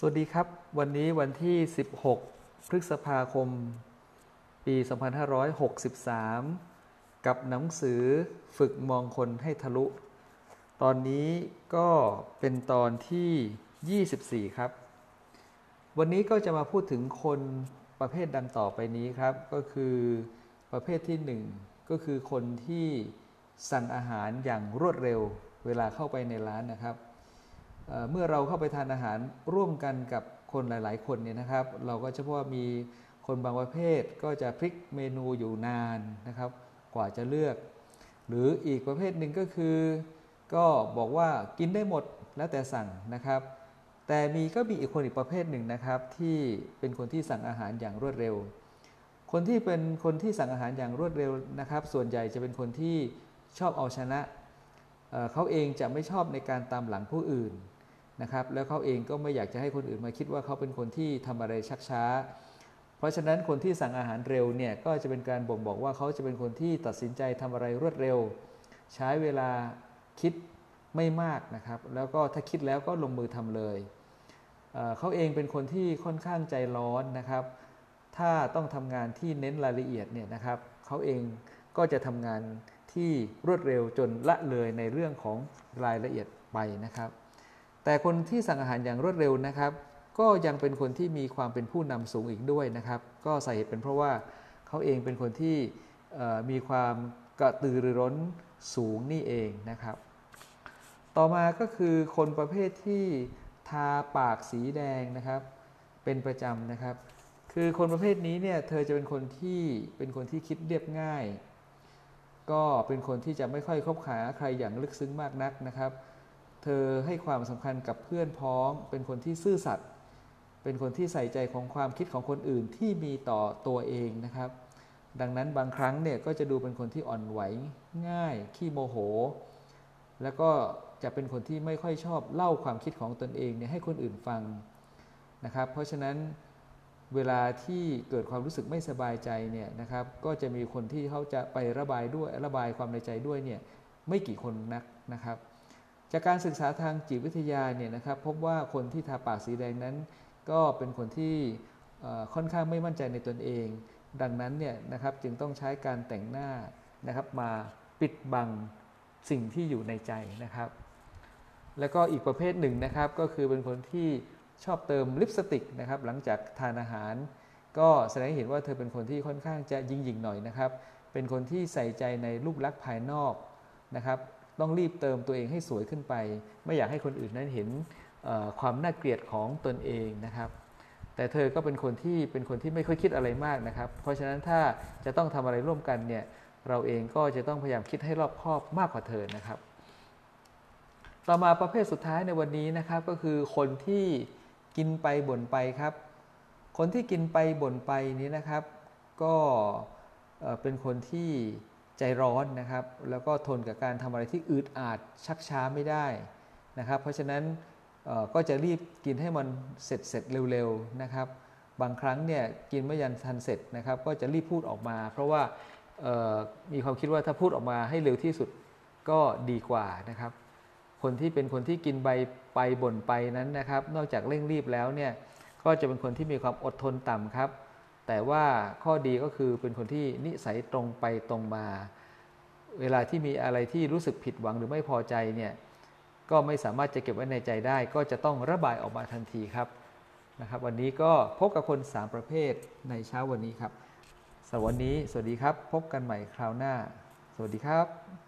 สวัสดีครับ วันนี้วันที่ 16 พฤษภาคม ปี 2563 กับหนังสือฝึกมองคนให้ทะลุ ตอนนี้ก็เป็นตอนที่ 24 ครับ วันนี้ก็จะมาพูดถึงคนประเภทดังต่อไปนี้ครับ ก็คือประเภทที่ 1 ก็คือคนที่สั่งอาหารอย่างรวดเร็ว เวลาเข้าไปในร้านนะครับ เมื่อเราเข้าไปทานอาหารร่วมกันกับคนหลาย ๆ คนเนี่ยนะครับ เราก็เฉพาะมีคนบางประเภทก็จะพลิกเมนูอยู่นานนะครับ กว่าจะเลือก หรืออีกประเภทหนึ่งก็คือ ก็บอกว่ากินได้หมดแล้วแต่สั่งนะครับ แต่มีก็มีอีกคนอีกประเภทหนึ่งนะครับ ที่เป็นคนที่สั่งอาหารอย่างรวดเร็ว คนที่เป็นคนที่สั่งอาหารอย่างรวดเร็วนะครับ ส่วนใหญ่จะเป็นคนที่ชอบเอาชนะเขาเองจะไม่ชอบในการตามหลังผู้อื่น นะครับแล้วเขาเองก็ไม่อยากจะให้คนอื่นมาคิดว่าเขาเป็นคนที่ทำอะไรชักช้า เพราะฉะนั้นคนที่สั่งอาหารเร็วเนี่ยก็จะเป็นการบ่งบอกว่าเขาจะเป็นคนที่ตัดสินใจทำอะไรรวดเร็ว ใช้เวลาคิดไม่มากนะครับแล้วก็ถ้าคิดแล้วก็ลงมือทำเลยเขาเองเป็นคนที่ค่อนข้างใจร้อนนะครับ ถ้าต้องทำงานที่เน้นรายละเอียดเนี่ยนะครับเขาเองก็จะทำงานที่รวดเร็วจนละเลยในเรื่องของรายละเอียดไปนะครับ แต่คนที่สั่งอาหารอย่างรวดเร็วนะครับ ก็ยังเป็นคนที่มีความเป็นผู้นำสูงอีกด้วยนะครับ ก็สาเหตุเป็นเพราะว่าเขาเองเป็นคนที่มีความกระตือรือร้นสูงนี่เองนะครับ ต่อมาก็คือคนประเภทที่ทาปากสีแดงนะครับ เป็นประจำนะครับ คือคนประเภทนี้เนี่ยเธอจะเป็นคนที่เป็นคนที่คิดเรียบง่าย ก็เป็นคนที่จะไม่ค่อยคบหาใครอย่างลึกซึ้งมากนักนะครับ เธอให้ความสำคัญกับเพื่อนพ้อง เป็นคนที่ซื่อสัตย์ เป็นคนที่ใส่ใจของความคิดของคนอื่นที่มีต่อตัวเองนะครับ ดังนั้นบางครั้งเนี่ยก็จะดูเป็นคนที่อ่อนไหวง่าย ขี้โมโห แล้วก็จะเป็นคนที่ไม่ค่อยชอบเล่าความคิดของตนเองเนี่ยให้คนอื่นฟังนะครับ เพราะฉะนั้นเวลาที่เกิดความรู้สึกไม่สบายใจเนี่ยนะครับ ก็จะมีคนที่เขาจะไประบายด้วย ระบายความในใจด้วยเนี่ยไม่กี่คนนักนะครับ จากการศึกษาทางจิตวิทยาเนี่ยนะครับพบว่าคนที่ทาปากสีแดงนั้น ก็เป็นคนที่ค่อนข้างไม่มั่นใจในตนเอง ดังนั้นเนี่ยนะครับจึงต้องใช้การแต่งหน้านะครับมาปิดบังสิ่งที่อยู่ในใจนะครับ แล้วก็อีกประเภทหนึ่งนะครับก็คือเป็นคนที่ชอบเติมลิปสติกนะครับหลังจากทานอาหาร ก็แสดงให้เห็นว่าเธอเป็นคนที่ค่อนข้างจะยิงยิงหน่อยนะครับ เป็นคนที่ใส่ใจในรูปลักษณ์ภายนอกนะครับ ต้องรีบเติมตัวเองให้สวยขึ้นไป ไม่อยากให้คนอื่นนั้นเห็นความน่าเกลียดของตนเองนะครับ แต่เธอก็เป็นคนที่เป็นคนที่ไม่ค่อยคิดอะไรมากนะครับ เพราะฉะนั้นถ้าจะต้องทำอะไรร่วมกันเนี่ยเราเองก็จะต้องพยายามคิดให้รอบคอบมากกว่าเธอนะครับ ต่อมาประเภทสุดท้ายในวันนี้นะครับก็คือคนที่กินไปบ่นไปครับ คนที่กินไปบ่นไปนี้นะครับ ก็เป็นคนที่ ใจร้อนนะครับ แล้วก็ทนกับการทำอะไรที่อืดอาดชักช้าไม่ได้นะครับ เพราะฉะนั้นก็จะรีบกินให้มันเสร็จเสร็จเร็วๆนะครับ บางครั้งเนี่ยกินไม่ยันทันเสร็จนะครับ ก็จะรีบพูดออกมา เพราะว่ามีความคิดว่าถ้าพูดออกมาให้เร็วที่สุดก็ดีกว่านะครับ คนที่เป็นคนที่กินใบไปบ่นไปนั้นนะครับ นอกจากเร่งรีบแล้วเนี่ยก็จะเป็นคนที่มีความอดทนต่ำครับ แต่ว่าข้อดีก็คือเป็นคนที่นิสัยตรงไปตรงมา เวลาที่มีอะไรที่รู้สึกผิดหวังหรือไม่พอใจเนี่ยก็ไม่สามารถจะเก็บไว้ในใจได้ ก็จะต้องระบายออกมาทันทีครับนะครับวันนี้ก็พบกับคน 3 ประเภทในเช้าวันนี้ครับสวัสดีสวัสดีครับ พบกันใหม่คราวหน้า สวัสดีครับ